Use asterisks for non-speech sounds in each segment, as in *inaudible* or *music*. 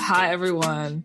Hi, everyone.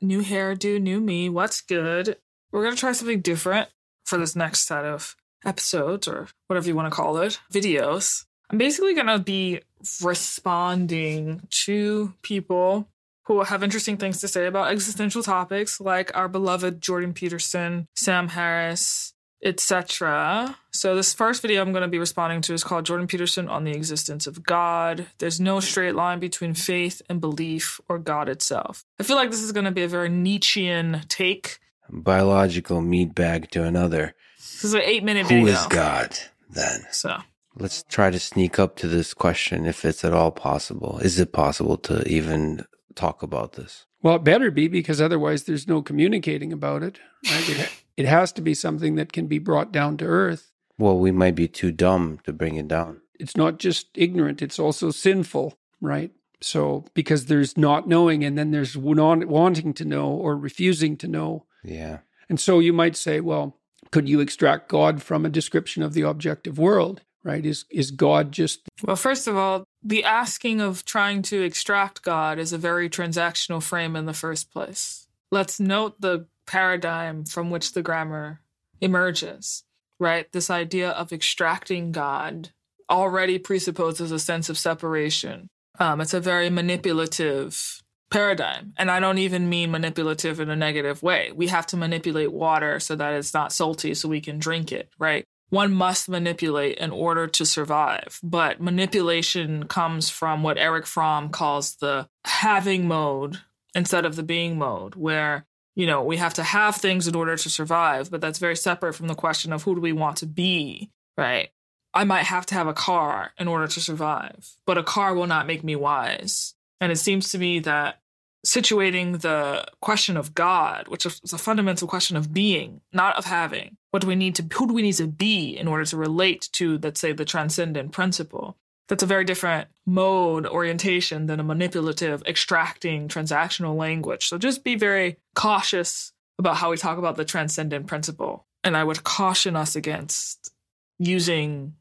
New hairdo, new me. What's good? We're going to try something different for this next set of episodes or whatever you want to call it, videos. I'm basically going to be responding to people who have interesting things to say about existential topics like our beloved Jordan Peterson, Sam Harris, etc. So this first video I'm going to be responding to is called Jordan Peterson on the existence of God. There's no straight line between faith and belief or God itself. I feel like this is going to be a very Nietzschean take. Biological meat bag to another. This is an eight minute Who video. is God then? So Let's try to sneak up to this question if it's at all possible. Is it possible to even talk about this? Well, it better be because otherwise there's no communicating about it. Right? It, it has to be something that can be brought down to earth. Well, we might be too dumb to bring it down. It's not just ignorant, it's also sinful, right? So, because there's not knowing and then there's non- wanting to know or refusing to know. Yeah. And so you might say, well, could you extract God from a description of the objective world, right? Is, is God just Well, first of all, the asking of trying to extract God is a very transactional frame in the first place. Let's note the paradigm from which the grammar emerges, right? This idea of extracting God already presupposes a sense of separation. Um, it's a very manipulative paradigm. And I don't even mean manipulative in a negative way. We have to manipulate water so that it's not salty so we can drink it, right? one must manipulate in order to survive. But manipulation comes from what Erich Fromm calls the having mode instead of the being mode, where, you know, we have to have things in order to survive, but that's very separate from the question of who do we want to be, right? I might have to have a car in order to survive, but a car will not make me wise. And it seems to me that situating the question of God, which is a fundamental question of being, not of having. What do we need to who do we need to be in order to relate to, let's say, the transcendent principle? That's a very different mode orientation than a manipulative, extracting, transactional language. So just be very cautious about how we talk about the transcendent principle. And I would caution us against using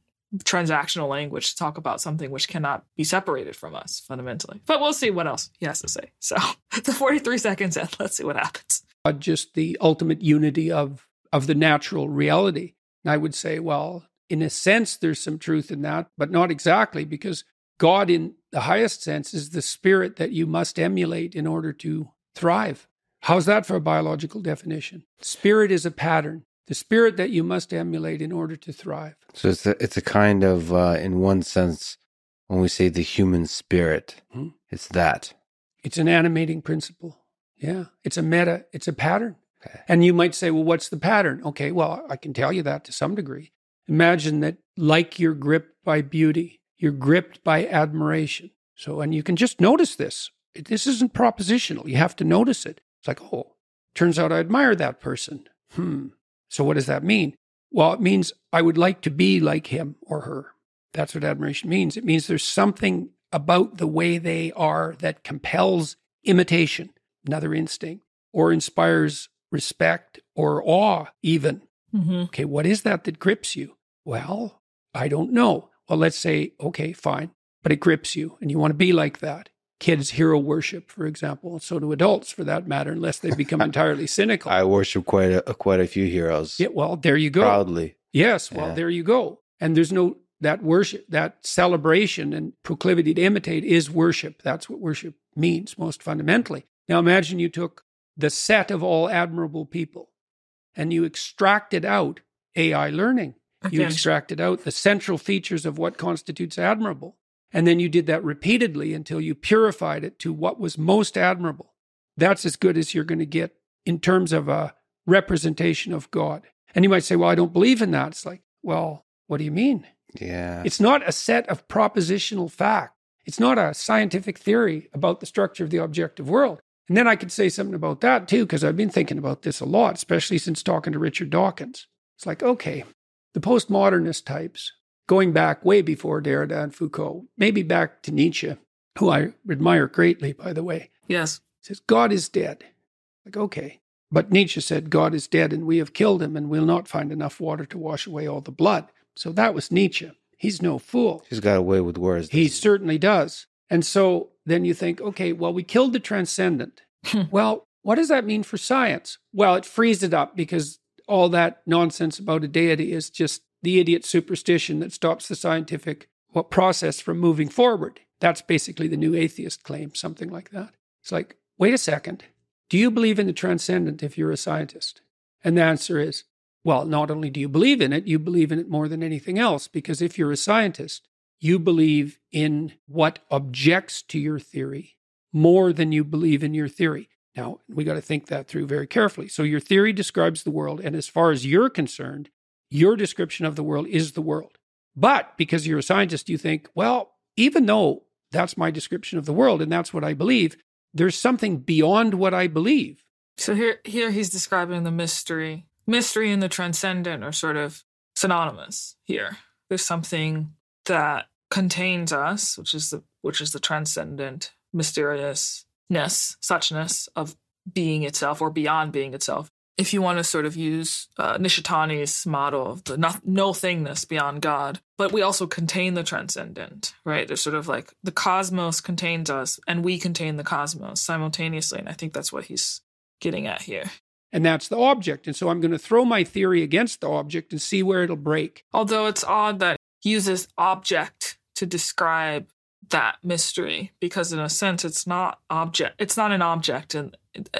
transactional language to talk about something which cannot be separated from us fundamentally. But we'll see what else he has to say. So *laughs* the 43 seconds in, let's see what happens. Just the ultimate unity of of the natural reality? I would say, well, in a sense, there's some truth in that, but not exactly, because God, in the highest sense, is the spirit that you must emulate in order to thrive. How's that for a biological definition? Spirit is a pattern the spirit that you must emulate in order to thrive. So it's a, it's a kind of, uh, in one sense, when we say the human spirit, Hmm. it's that. It's an animating principle. Yeah. It's a meta, it's a pattern. Okay. And you might say, well, what's the pattern? Okay, well, I can tell you that to some degree. Imagine that, like you're gripped by beauty, you're gripped by admiration. So, and you can just notice this. This isn't propositional. You have to notice it. It's like, oh, turns out I admire that person. Hmm. So, what does that mean? Well, it means I would like to be like him or her. That's what admiration means. It means there's something about the way they are that compels imitation, another instinct, or inspires respect or awe, even. Mm-hmm. Okay, what is that that grips you? Well, I don't know. Well, let's say, okay, fine, but it grips you and you want to be like that. Kids hero worship, for example, and so do adults for that matter, unless they become *laughs* entirely cynical. I worship quite a, quite a few heroes yeah, well, there you go. proudly. Yes, well, Yeah. there you go. And there's no that worship, that celebration and proclivity to imitate is worship. That's what worship means most fundamentally. Now imagine you took the set of all admirable people and you extracted out AI learning. You Okay. extracted out the central features of what constitutes admirable. And then you did that repeatedly until you purified it to what was most admirable. That's as good as you're going to get in terms of a representation of God. And you might say, well, I don't believe in that. It's like, well, what do you mean? Yeah. It's not a set of propositional fact. It's not a scientific theory about the structure of the objective world. And then I could say something about that too, because I've been thinking about this a lot, especially since talking to Richard Dawkins. It's like, okay, the postmodernist types, going back way before Derrida and Foucault, maybe back to Nietzsche, who I admire greatly, by the way, Yes. says, God is dead. Like, okay. But Nietzsche said, God is dead and we have killed him and we'll not find enough water to wash away all the blood. So that was Nietzsche. He's no fool. He's got away with words. He certainly does. And so then you think, okay, well, we killed the transcendent. Hmm. well, what does that mean for science? Well, it frees it up because all that nonsense about a deity is just the idiot superstition that stops the scientific process from moving forward. That's basically the new atheist claim, something like that. It's like, wait a second. Do you believe in the transcendent if you're a scientist? And the answer is, well, not only do you believe in it, you believe in it more than anything else, because if you're a scientist, you believe in what objects to your theory more than you believe in your theory. Now, we got to think that through very carefully. So, your theory describes the world, and as far as you're concerned, your description of the world is the world. But because you're a scientist, you think, well, even though that's my description of the world and that's what I believe, there's something beyond what I believe. So here here he's describing the mystery. Mystery and the transcendent are sort of synonymous here. There's something that contains us, which is the which is the transcendent mysteriousness, suchness of being itself or beyond being itself. If you want to sort of use uh, Nishitani's model of the no, no thingness beyond God, but we also contain the transcendent, right? There's sort of like the cosmos contains us and we contain the cosmos simultaneously. And I think that's what he's getting at here. And that's the object. And so I'm going to throw my theory against the object and see where it'll break. Although it's odd that he uses object to describe that mystery because in a sense it's not object it's not an object and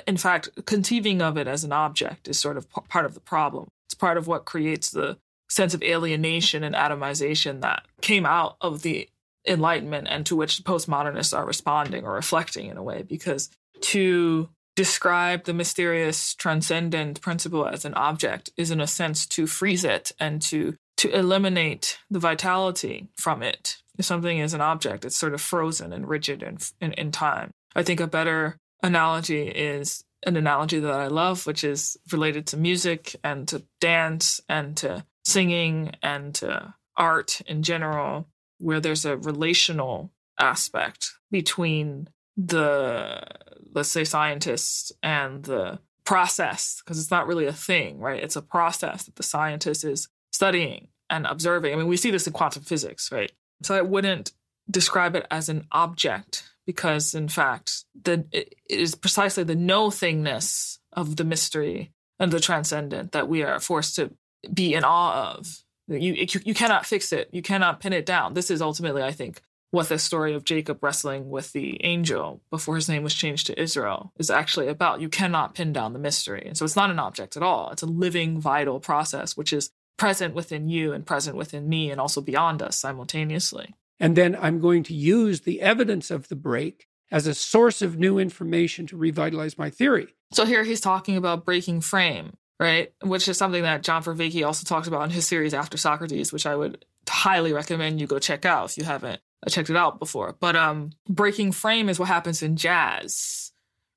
in fact conceiving of it as an object is sort of part of the problem. It's part of what creates the sense of alienation and atomization that came out of the enlightenment and to which postmodernists are responding or reflecting in a way because to describe the mysterious transcendent principle as an object is in a sense to freeze it and to to eliminate the vitality from it something is an object, it's sort of frozen and rigid in, in, in time. I think a better analogy is an analogy that I love, which is related to music and to dance and to singing and to art in general, where there's a relational aspect between the, let's say, scientists and the process, because it's not really a thing, right? It's a process that the scientist is studying and observing. I mean, we see this in quantum physics, right? So I wouldn't describe it as an object because, in fact, the, it is precisely the no thingness of the mystery and the transcendent that we are forced to be in awe of. You, you, you cannot fix it. You cannot pin it down. This is ultimately, I think, what the story of Jacob wrestling with the angel before his name was changed to Israel is actually about. You cannot pin down the mystery. And so it's not an object at all. It's a living, vital process, which is present within you and present within me and also beyond us simultaneously. And then I'm going to use the evidence of the break as a source of new information to revitalize my theory. So here he's talking about breaking frame, right? Which is something that John Vervaeke also talks about in his series After Socrates, which I would highly recommend you go check out if you haven't checked it out before. But um, breaking frame is what happens in jazz,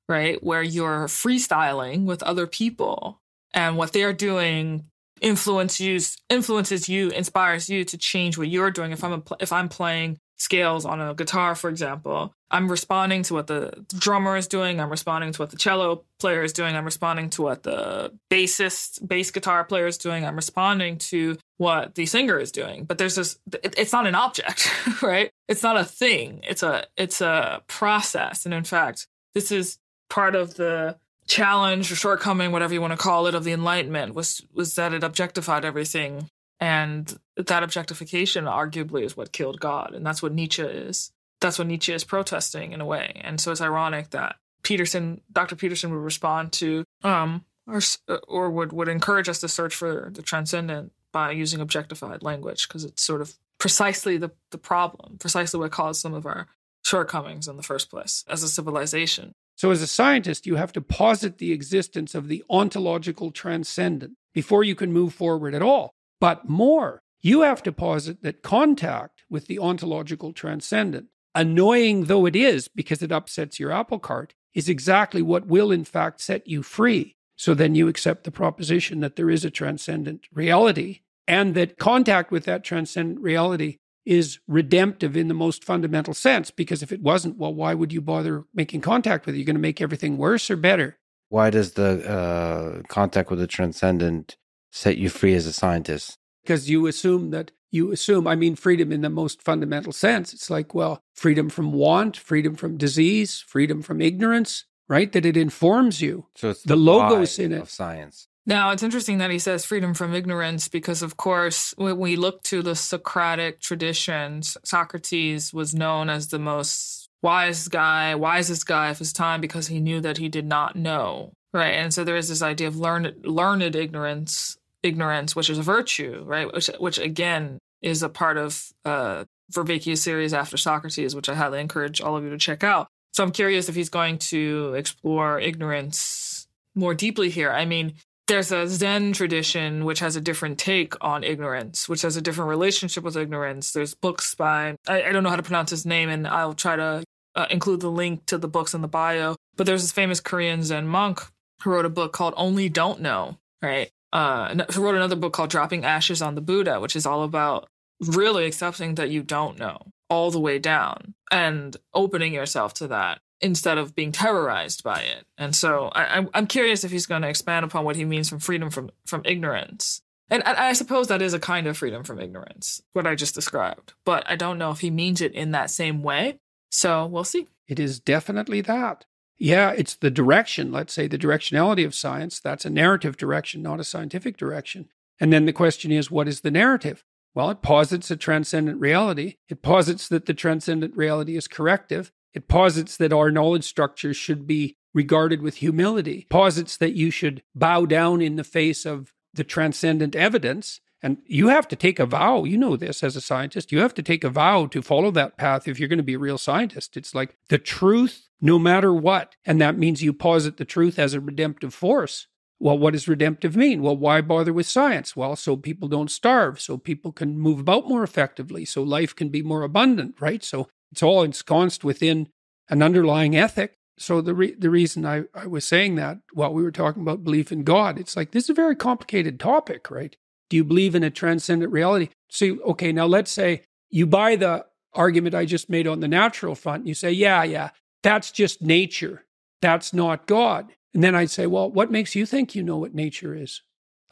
right? Where you're freestyling with other people and what they're doing influence you influences you inspires you to change what you're doing. If i'm a, if i'm playing scales on a guitar for example i'm responding to what the drummer is doing. I'm responding to what the cello player is doing. I'm responding to what the bassist bass guitar player is doing. I'm responding to what the singer is doing. But there's this it, it's not an object *laughs* right? It's not a thing. It's a it's a process. And in fact this is part of the challenge or shortcoming, whatever you want to call it, of the Enlightenment was was that it objectified everything, and that objectification arguably is what killed God, and that's what Nietzsche is. That's what Nietzsche is protesting in a way, and so it's ironic that Peterson, Dr. Peterson, would respond to um or or would would encourage us to search for the transcendent by using objectified language because it's sort of precisely the the problem, precisely what caused some of our shortcomings in the first place as a civilization. So, as a scientist, you have to posit the existence of the ontological transcendent before you can move forward at all. But more, you have to posit that contact with the ontological transcendent, annoying though it is because it upsets your apple cart, is exactly what will, in fact, set you free. So then you accept the proposition that there is a transcendent reality and that contact with that transcendent reality is redemptive in the most fundamental sense. Because if it wasn't, well, why would you bother making contact with it? You're going to make everything worse or better. Why does the uh, contact with the transcendent set you free as a scientist? Because you assume that you assume, I mean, freedom in the most fundamental sense. It's like, well, freedom from want, freedom from disease, freedom from ignorance, right? That it informs you. So it's The logos in it. of science. Now, it's interesting that he says freedom from ignorance because, of course, when we look to the Socratic traditions, Socrates was known as the most wise guy, wisest guy of his time because he knew that he did not know. Right. And so there is this idea of learned, learned ignorance, ignorance, which is a virtue, right? Which, which again is a part of uh, series after Socrates, which I highly encourage all of you to check out. So I'm curious if he's going to explore ignorance more deeply here. I mean, there's a Zen tradition which has a different take on ignorance, which has a different relationship with ignorance. There's books by, I, I don't know how to pronounce his name, and I'll try to uh, include the link to the books in the bio. But there's this famous Korean Zen monk who wrote a book called Only Don't Know, right? Uh, who wrote another book called Dropping Ashes on the Buddha, which is all about really accepting that you don't know all the way down and opening yourself to that instead of being terrorized by it. And so I, I'm curious if he's going to expand upon what he means from freedom from from ignorance. And I, I suppose that is a kind of freedom from ignorance, what I just described. But I don't know if he means it in that same way. So we'll see. It is definitely that. Yeah, it's the direction, let's say the directionality of science. That's a narrative direction, not a scientific direction. And then the question is, what is the narrative? Well, it posits a transcendent reality. It posits that the transcendent reality is corrective. It posits that our knowledge structures should be regarded with humility. It posits that you should bow down in the face of the transcendent evidence. And you have to take a vow. You know this as a scientist. You have to take a vow to follow that path if you're going to be a real scientist. It's like the truth, no matter what. And that means you posit the truth as a redemptive force. Well, what does redemptive mean? Well, why bother with science? Well, so people don't starve, so people can move about more effectively, so life can be more abundant, right? So it's all ensconced within an underlying ethic. So the re- the reason I, I was saying that while we were talking about belief in God, it's like this is a very complicated topic, right? Do you believe in a transcendent reality? So okay, now let's say you buy the argument I just made on the natural front. You say, yeah, yeah, that's just nature. That's not God. And then I'd say, well, what makes you think you know what nature is?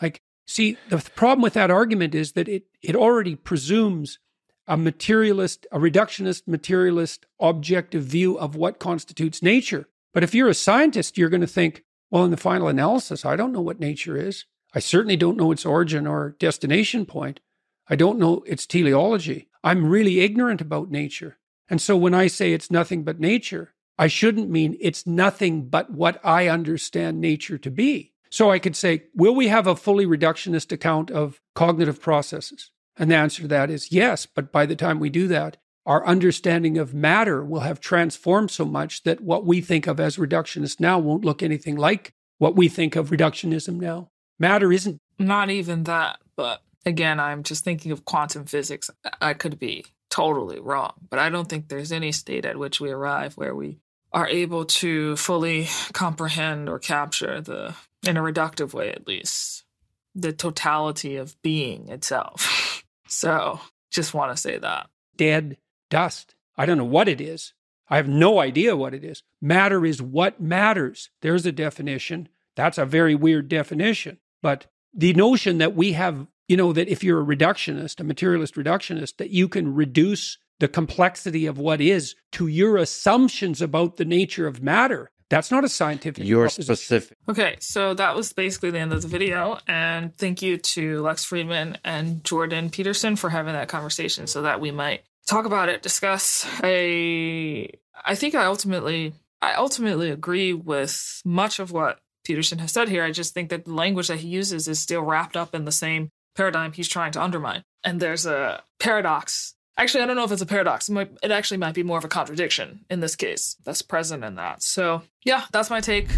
Like, see, the problem with that argument is that it, it already presumes a materialist, a reductionist, materialist, objective view of what constitutes nature. But if you're a scientist, you're going to think, well, in the final analysis, I don't know what nature is. I certainly don't know its origin or destination point. I don't know its teleology. I'm really ignorant about nature. And so when I say it's nothing but nature, I shouldn't mean it's nothing but what I understand nature to be. So I could say, will we have a fully reductionist account of cognitive processes? And the answer to that is yes. But by the time we do that, our understanding of matter will have transformed so much that what we think of as reductionist now won't look anything like what we think of reductionism now. Matter isn't. Not even that. But again, I'm just thinking of quantum physics. I could be totally wrong, but I don't think there's any state at which we arrive where we are able to fully comprehend or capture the, in a reductive way at least, the totality of being itself. *laughs* so just want to say that. Dead dust. I don't know what it is. I have no idea what it is. Matter is what matters. There's a definition. That's a very weird definition. But the notion that we have, you know, that if you're a reductionist, a materialist reductionist, that you can reduce the complexity of what is to your assumptions about the nature of matter. That's not a scientific. You're proposition. specific. Okay, so that was basically the end of the video. And thank you to Lex Fridman and Jordan Peterson for having that conversation so that we might talk about it, discuss. I I think I ultimately I ultimately agree with much of what Peterson has said here. I just think that the language that he uses is still wrapped up in the same paradigm he's trying to undermine. And there's a paradox Actually, I don't know if it's a paradox. It, might, it actually might be more of a contradiction in this case that's present in that. So, yeah, that's my take.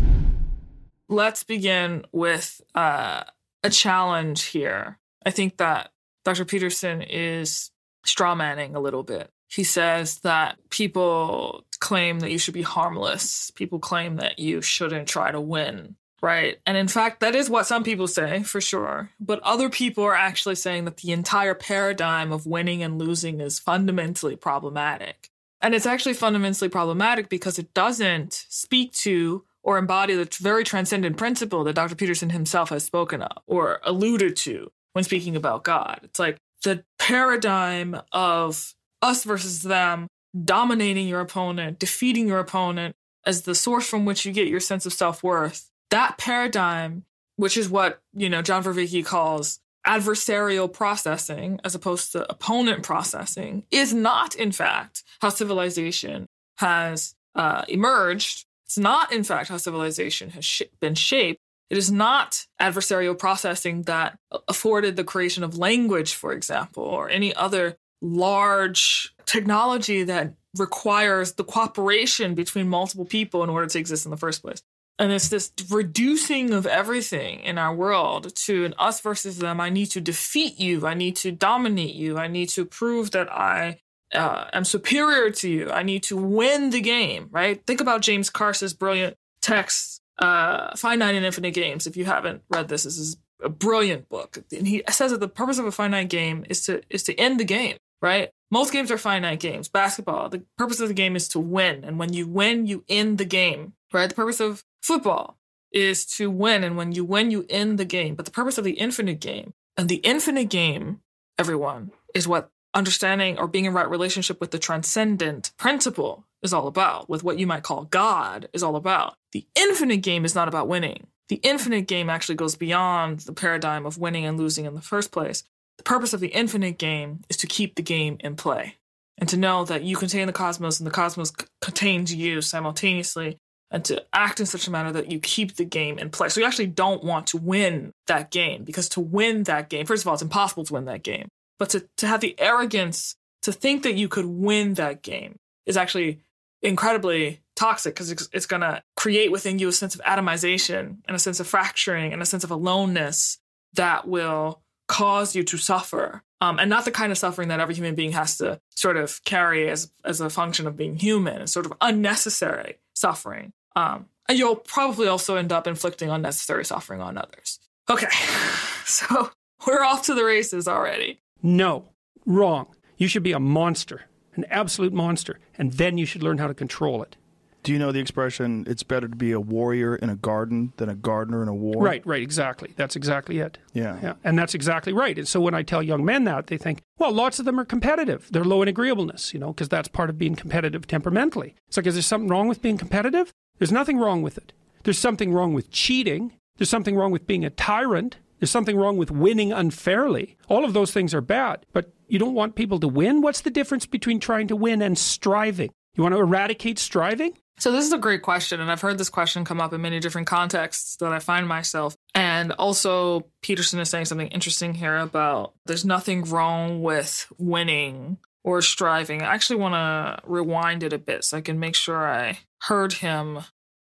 Let's begin with uh, a challenge here. I think that Dr. Peterson is strawmanning a little bit. He says that people claim that you should be harmless. People claim that you shouldn't try to win. Right. And in fact, that is what some people say for sure. But other people are actually saying that the entire paradigm of winning and losing is fundamentally problematic. And it's actually fundamentally problematic because it doesn't speak to or embody the very transcendent principle that Dr. Peterson himself has spoken of or alluded to when speaking about God. It's like the paradigm of us versus them, dominating your opponent, defeating your opponent as the source from which you get your sense of self worth, that paradigm, which is what, you know, John Vervaeke calls adversarial processing as opposed to opponent processing, is not, in fact, how civilization has uh, emerged. It's not, in fact, how civilization has sh- been shaped. It is not adversarial processing that afforded the creation of language, for example, or any other large technology that requires the cooperation between multiple people in order to exist in the first place. And it's this reducing of everything in our world to an us versus them. I need to defeat you. I need to dominate you. I need to prove that I uh, am superior to you. I need to win the game, right? Think about James Carse's brilliant text uh, finite and infinite games. If you haven't read this, this is a brilliant book. And he says that the purpose of a finite game is to is to end the game, right? Most games are finite games. Basketball, the purpose of the game is to win, and when you win, you end the game, right? The purpose of football is to win, and when you win, you end the game. But the purpose of the infinite game, and the infinite game, everyone, is what understanding or being in right relationship with the transcendent principle is all about, with what you might call God is all about. The infinite game is not about winning. The infinite game actually goes beyond the paradigm of winning and losing in the first place. The purpose of the infinite game is to keep the game in play and to know that you contain the cosmos and the cosmos c- contains you simultaneously and to act in such a manner that you keep the game in play. So you actually don't want to win that game because to win that game, first of all, it's impossible to win that game. But to, to have the arrogance to think that you could win that game is actually incredibly toxic because it's, it's going to create within you a sense of atomization and a sense of fracturing and a sense of aloneness that will cause you to suffer um, and not the kind of suffering that every human being has to sort of carry as, as a function of being human it's sort of unnecessary suffering um, and you'll probably also end up inflicting unnecessary suffering on others okay *laughs* so we're off to the races already No, wrong. You should be a monster, an absolute monster, and then you should learn how to control it. Do you know the expression, it's better to be a warrior in a garden than a gardener in a war? Right, right, exactly. That's exactly it. Yeah. Yeah, and that's exactly right. And so when I tell young men that, they think, well, lots of them are competitive. They're low in agreeableness, you know, because that's part of being competitive temperamentally. It's like, is there something wrong with being competitive? There's nothing wrong with it. There's something wrong with cheating. There's something wrong with being a tyrant. There's something wrong with winning unfairly. All of those things are bad. But you don't want people to win? What's the difference between trying to win and striving? You want to eradicate striving? So this is a great question, and I've heard this question come up in many different contexts that I find myself. And also, Peterson is saying something interesting here about there's nothing wrong with winning or striving. I actually want to rewind it a bit so I can make sure I heard him.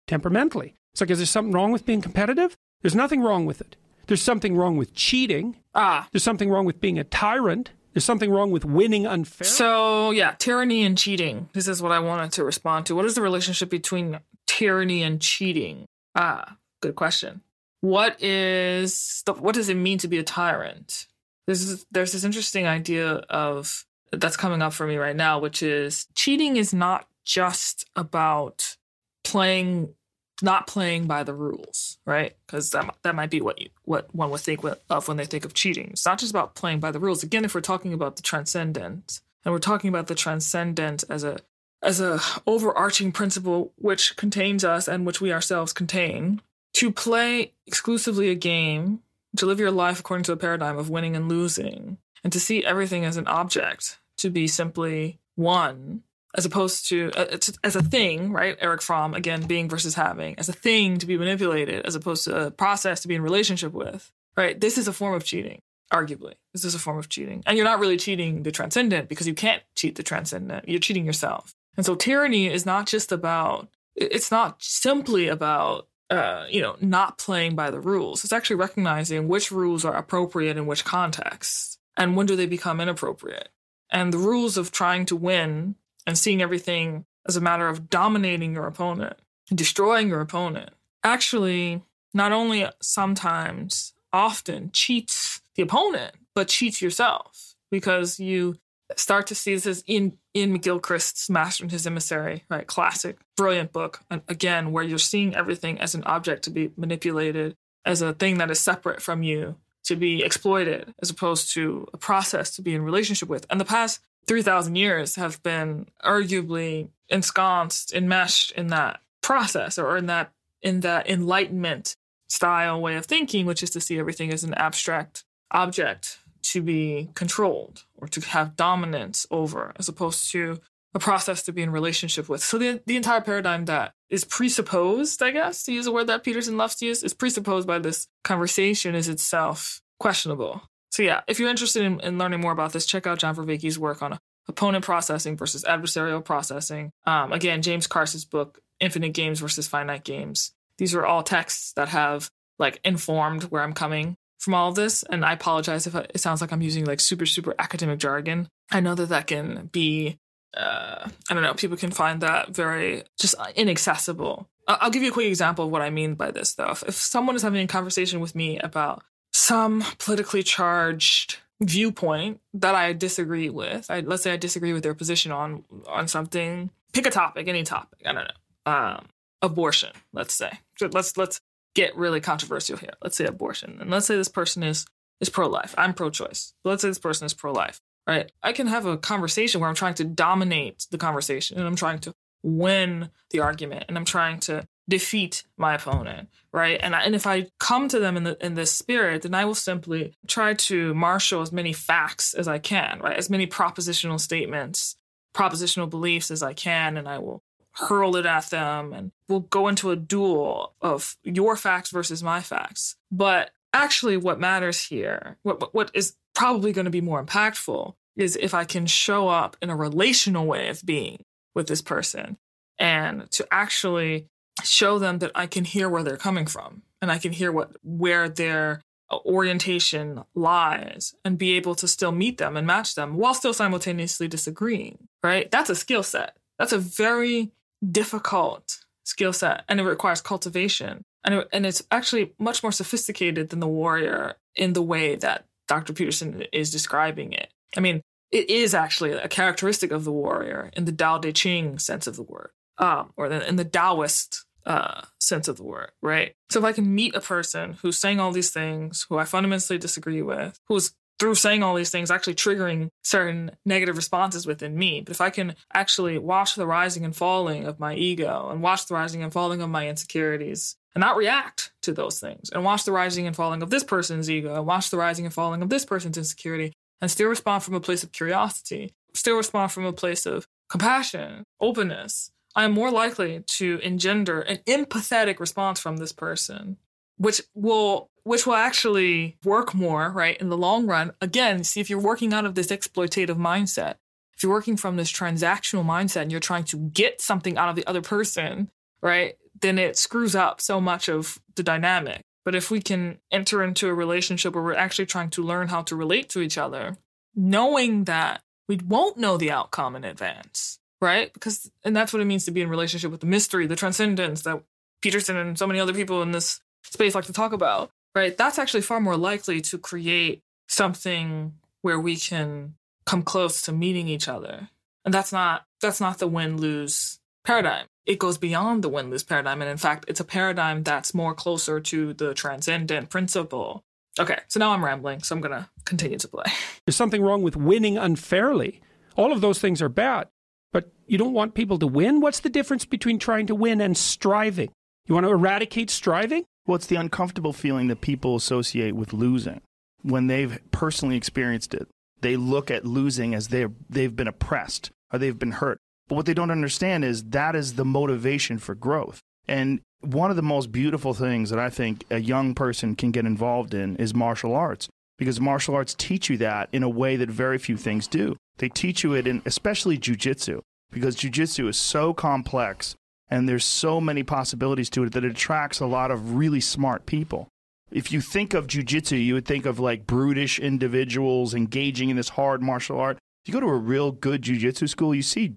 Temperamentally. It's like, is there something wrong with being competitive? There's nothing wrong with it. There's something wrong with cheating. Ah, There's something wrong with being a tyrant. There's something wrong with winning unfairly. so yeah, tyranny and cheating. This is what I wanted to respond to. What is the relationship between tyranny and cheating? Ah, good question. What is the, what does it mean to be a tyrant? This is there's this interesting idea of that's coming up for me right now, which is cheating is not just about playing not playing by the rules, right? Because that that might be what you, what one would think of when they think of cheating. It's not just about playing by the rules. Again, if we're talking about the transcendent, and we're talking about the transcendent as a as a overarching principle which contains us and which we ourselves contain, to play exclusively a game, to live your life according to a paradigm of winning and losing, and to see everything as an object, to be simply one, as opposed to uh, it's- as a thing, right? Erich Fromm again, being versus having, as a thing to be manipulated, as opposed to a process to be in relationship with, right? This is a form of cheating. Arguably, this is a form of cheating, and you're not really cheating the transcendent because you can't cheat the transcendent. You're cheating yourself. And so, tyranny is not just about. It's not simply about uh, you know, not playing by the rules. It's actually recognizing which rules are appropriate in which context and when do they become inappropriate. And the rules of trying to win and seeing everything as a matter of dominating your opponent, destroying your opponent, actually not only sometimes, often cheats the opponent, but cheats yourself because you start to see this in in McGilchrist's Master and His Emissary, right? Classic, brilliant book. And again, where you're seeing everything as an object to be manipulated, as a thing that is separate from you to be exploited as opposed to a process to be in relationship with. And the past 3,000 years have been arguably ensconced, enmeshed in that process or in that in that enlightenment style way of thinking, which is to see everything as an abstract object to be controlled or to have dominance over, as opposed to a process to be in relationship with. So the the entire paradigm that is presupposed, I guess, to use a word that Peterson loves to use, is presupposed by this conversation is itself questionable. So yeah, if you're interested in, in learning more about this, check out John Vervaeke's work on opponent processing versus adversarial processing. Um, again, James Carse's book, Infinite Games versus Finite Games. These are all texts that have like informed where I'm coming from all of this. And I apologize if it sounds like I'm using like super, super academic jargon. I know that that can be, uh, I don't know, people can find that very just inaccessible. I'll give you a quick example of what I mean by this, though. If, if someone is having a conversation with me about some politically charged viewpoint that I disagree with, I, let's say I disagree with their position on on something, pick a topic, any topic. I don't know, um, abortion. Let's say. So let's let's get really controversial here. Let's say abortion, and let's say this person is is pro life. I'm pro choice. Let's say this person is pro life. Right? I can have a conversation where I'm trying to dominate the conversation, and I'm trying to win the argument, and I'm trying to defeat my opponent, right? And I, and if I come to them in the in this spirit, then I will simply try to marshal as many facts as I can, right? As many propositional statements, propositional beliefs as I can, and I will hurl it at them and we'll go into a duel of your facts versus my facts. But actually what matters here, what what is probably going to be more impactful is if I can show up in a relational way of being with this person and to actually show them that I can hear where they're coming from and I can hear what where their orientation lies and be able to still meet them and match them while still simultaneously disagreeing, right? That's a skill set. That's a very difficult skill set and it requires cultivation. And, it, and it's actually much more sophisticated than the warrior in the way that Dr. Peterson is describing it. I mean, it is actually a characteristic of the warrior in the Tao Te Ching sense of the word, um, or in the Taoist uh, sense of the word, right? So if I can meet a person who's saying all these things, who I fundamentally disagree with, who's through saying all these things actually triggering certain negative responses within me. But if I can actually watch the rising and falling of my ego and watch the rising and falling of my insecurities and not react to those things and watch the rising and falling of this person's ego and watch the rising and falling of this person's insecurity and still respond from a place of curiosity, still respond from a place of compassion, openness, I am more likely to engender an empathetic response from this person, which will which will actually work more, right, in the long run. Again, see if you're working out of this exploitative mindset. If you're working from this transactional mindset and you're trying to get something out of the other person, right, then it screws up so much of the dynamic. But if we can enter into a relationship where we're actually trying to learn how to relate to each other, knowing that we won't know the outcome in advance, right? Because, and that's what it means to be in relationship with the mystery, the transcendence that Peterson and so many other people in this space like to talk about, right? That's actually far more likely to create something where we can come close to meeting each other. And that's not, that's not the win lose paradigm. It goes beyond the win lose paradigm. And in fact, it's a paradigm that's more closer to the transcendent principle. Okay, so now I'm rambling, so I'm going to continue to play. There's something wrong with winning unfairly. All of those things are bad. But you don't want people to win? What's the difference between trying to win and striving? You want to eradicate striving? Well, it's the uncomfortable feeling that people associate with losing when they've personally experienced it. They look at losing as they're, they've been oppressed or they've been hurt. But what they don't understand is that is the motivation for growth. And one of the most beautiful things that I think a young person can get involved in is martial arts because martial arts teach you that in a way that very few things do. They teach you it in especially jujitsu because jujitsu is so complex and there's so many possibilities to it that it attracts a lot of really smart people. If you think of jujitsu, you would think of like brutish individuals engaging in this hard martial art. If you go to a real good jujitsu school, you see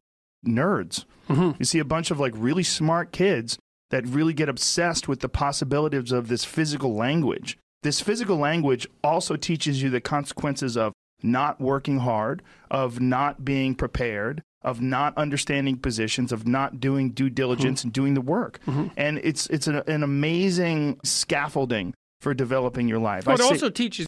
nerds. Mm-hmm. You see a bunch of like really smart kids that really get obsessed with the possibilities of this physical language. This physical language also teaches you the consequences of not working hard, of not being prepared, of not understanding positions, of not doing due diligence mm-hmm. and doing the work. Mm-hmm. And it's it's an, an, amazing scaffolding for developing your life. Well, it say, also teaches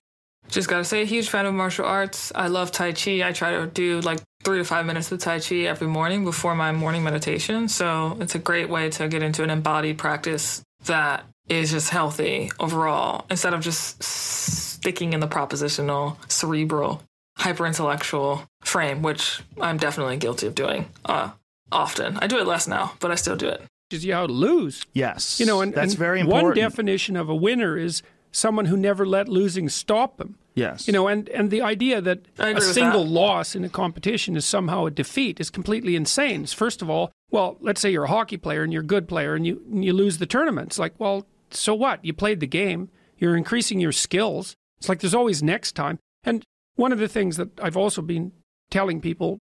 Just gotta say, a huge fan of martial arts. I love Tai Chi. I try to do like three to five minutes of Tai Chi every morning before my morning meditation. So it's a great way to get into an embodied practice that is just healthy overall instead of just sticking in the propositional, cerebral, hyper intellectual frame, which I'm definitely guilty of doing uh, often. I do it less now, but I still do it. Is you how to lose. Yes. You know, and that's and very important. One definition of a winner is someone who never let losing stop them. Yes. You know, and, and the idea that a single that. loss in a competition is somehow a defeat is completely insane. First of all, well, let's say you're a hockey player and you're a good player and you and you lose the tournament. It's like, well, so what? You played the game. You're increasing your skills. It's like there's always next time. And one of the things that I've also been telling people,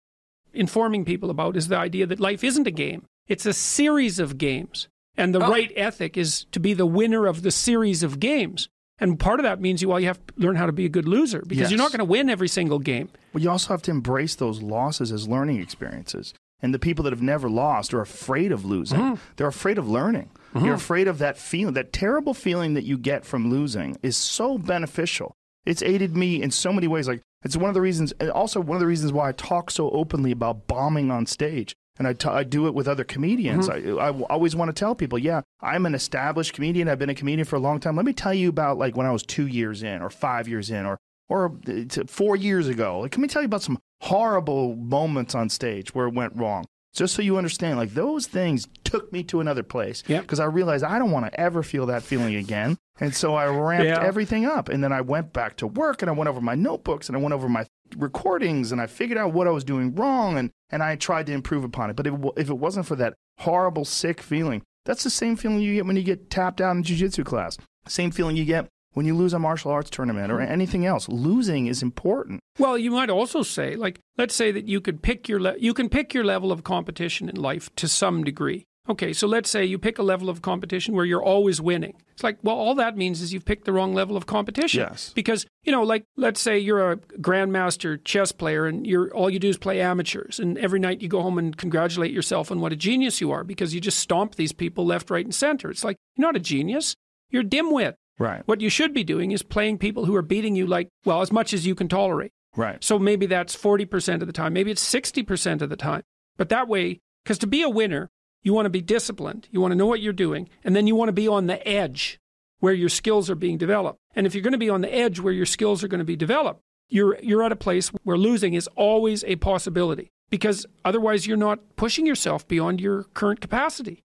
informing people about, is the idea that life isn't a game. It's a series of games. And the Oh. right ethic is to be the winner of the series of games. And part of that means you well, you have to learn how to be a good loser because you're not going to win every single game. Well, you also have to embrace those losses as learning experiences. And the people that have never lost are afraid of losing. Mm-hmm. They're afraid of learning. You're afraid of that feeling, that terrible feeling that you get from losing is so beneficial. It's aided me in so many ways. Like it's one of the reasons, and also one of the reasons why I talk so openly about bombing on stage. And I I do it with other comedians. Mm-hmm. I, I always want to tell people, yeah, I'm an established comedian. I've been a comedian for a long time. Let me tell you about like when I was two years in, or five years in, or or uh, four years ago. Like, let me tell you about some horrible moments on stage where it went wrong. Just so you understand, like those things took me to another place. Yep. Because I realized I don't want to ever feel that feeling again. And so I ramped Yeah. everything up. And then I went back to work and I went over my notebooks and I went over my recordings and I figured out what I was doing wrong and, and I tried to improve upon it. But if, it if it wasn't for that horrible, sick feeling, that's the same feeling you get when you get tapped out in jiu-jitsu class. Same feeling you get when you lose a martial arts tournament or hmm. anything else. Losing is important. Well, you might also say, like, let's say that you could pick your le- you can pick your level of competition in life to some degree. Okay, so let's say you pick a level of competition where you're always winning. It's like, well, all that means is you've picked the wrong level of competition. Yes. Because you know, like, let's say you're a grandmaster chess player and you're all you do is play amateurs, and every night you go home and congratulate yourself on what a genius you are because you just stomp these people left, right, and center. It's like you're not a genius. You're dimwit. Right. What you should be doing is playing people who are beating you like, well, as much as you can tolerate. Right. So maybe that's 40% of the time, maybe it's 60% of the time. But that way, because to be a winner, you want to be disciplined, you want to know what you're doing, and then you want to be on the edge where your skills are being developed. And if you're going to be on the edge where your skills are going to be developed, you're, you're at a place where losing is always a possibility because otherwise you're not pushing yourself beyond your current capacity.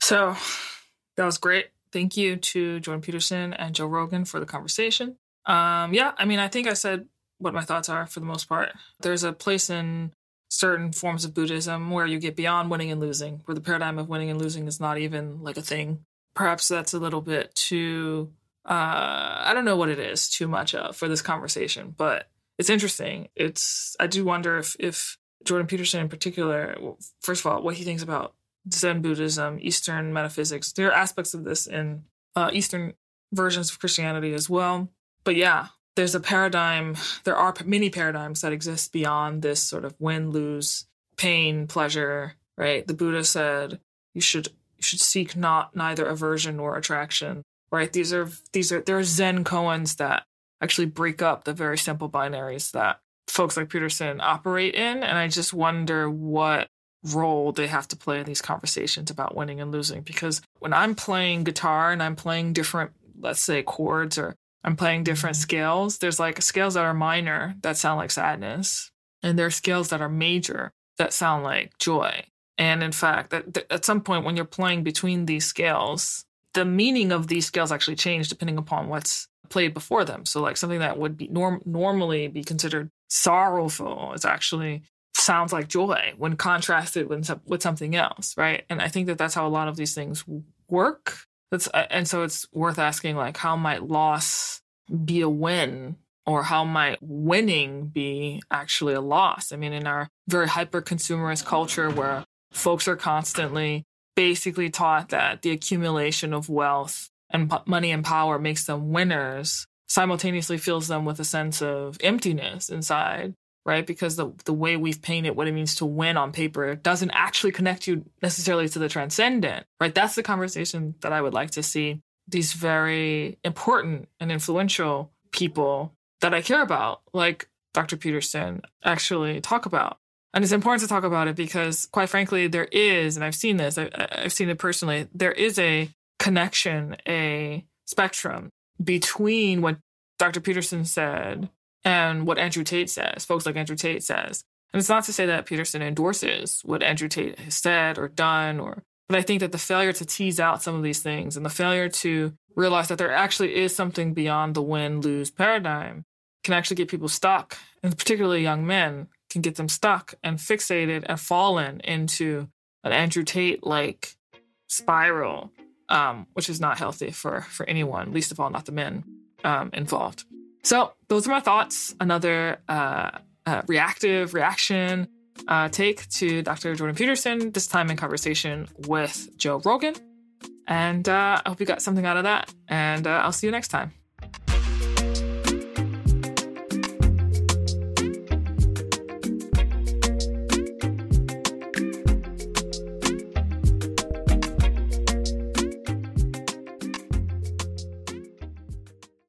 So that was great. Thank you to Jordan Peterson and Joe Rogan for the conversation. Um, yeah, I mean, I think I said what my thoughts are for the most part. There's a place in certain forms of Buddhism where you get beyond winning and losing, where the paradigm of winning and losing is not even like a thing. Perhaps that's a little bit too, uh, I don't know what it is too much of for this conversation, but it's interesting. It's, I do wonder if, if Jordan Peterson in particular, first of all, what he thinks about Zen Buddhism, Eastern metaphysics. There are aspects of this in uh, Eastern versions of Christianity as well. But yeah, there's a paradigm, there are many paradigms that exist beyond this sort of win, lose, pain, pleasure, right? The Buddha said you should you should seek not neither aversion nor attraction, right? These are these are there are Zen koans that actually break up the very simple binaries that folks like Peterson operate in. And I just wonder what role they have to play in these conversations about winning and losing. Because when I'm playing guitar and I'm playing different, let's say, chords or I'm playing different mm-hmm. scales, there's like scales that are minor that sound like sadness, and there are scales that are major that sound like joy. And in fact, that at some point when you're playing between these scales, the meaning of these scales actually change depending upon what's played before them. So like something that would be norm- normally be considered sorrowful is actually sounds like joy when contrasted with, with something else, right? And I think that that's how a lot of these things work. That's uh, and so it's worth asking like how might loss be a win or how might winning be actually a loss? I mean, in our very hyper consumerist culture where folks are constantly basically taught that the accumulation of wealth and money and power makes them winners simultaneously fills them with a sense of emptiness inside right because the the way we've painted what it means to win on paper doesn't actually connect you necessarily to the transcendent right that's the conversation that i would like to see these very important and influential people that I care about, like Dr. Peterson, actually talk about. And it's important to talk about it because, quite frankly, there is, and I've seen this, I, have seen it personally, there is a connection, a spectrum between what Dr. Peterson said and what Andrew Tate says, folks like Andrew Tate says. And it's not to say that Peterson endorses what Andrew Tate has said or done, or but I think that the failure to tease out some of these things and the failure to realize that there actually is something beyond the win lose paradigm can actually get people stuck, and particularly young men can get them stuck and fixated and fallen into an Andrew Tate like spiral, um, which is not healthy for for anyone, least of all not the men um, involved. So those are my thoughts. Another uh, uh, reactive reaction uh, take to Dr. Jordan Peterson, this time in conversation with Joe Rogan. And uh, I hope you got something out of that. And uh, I'll see you next time.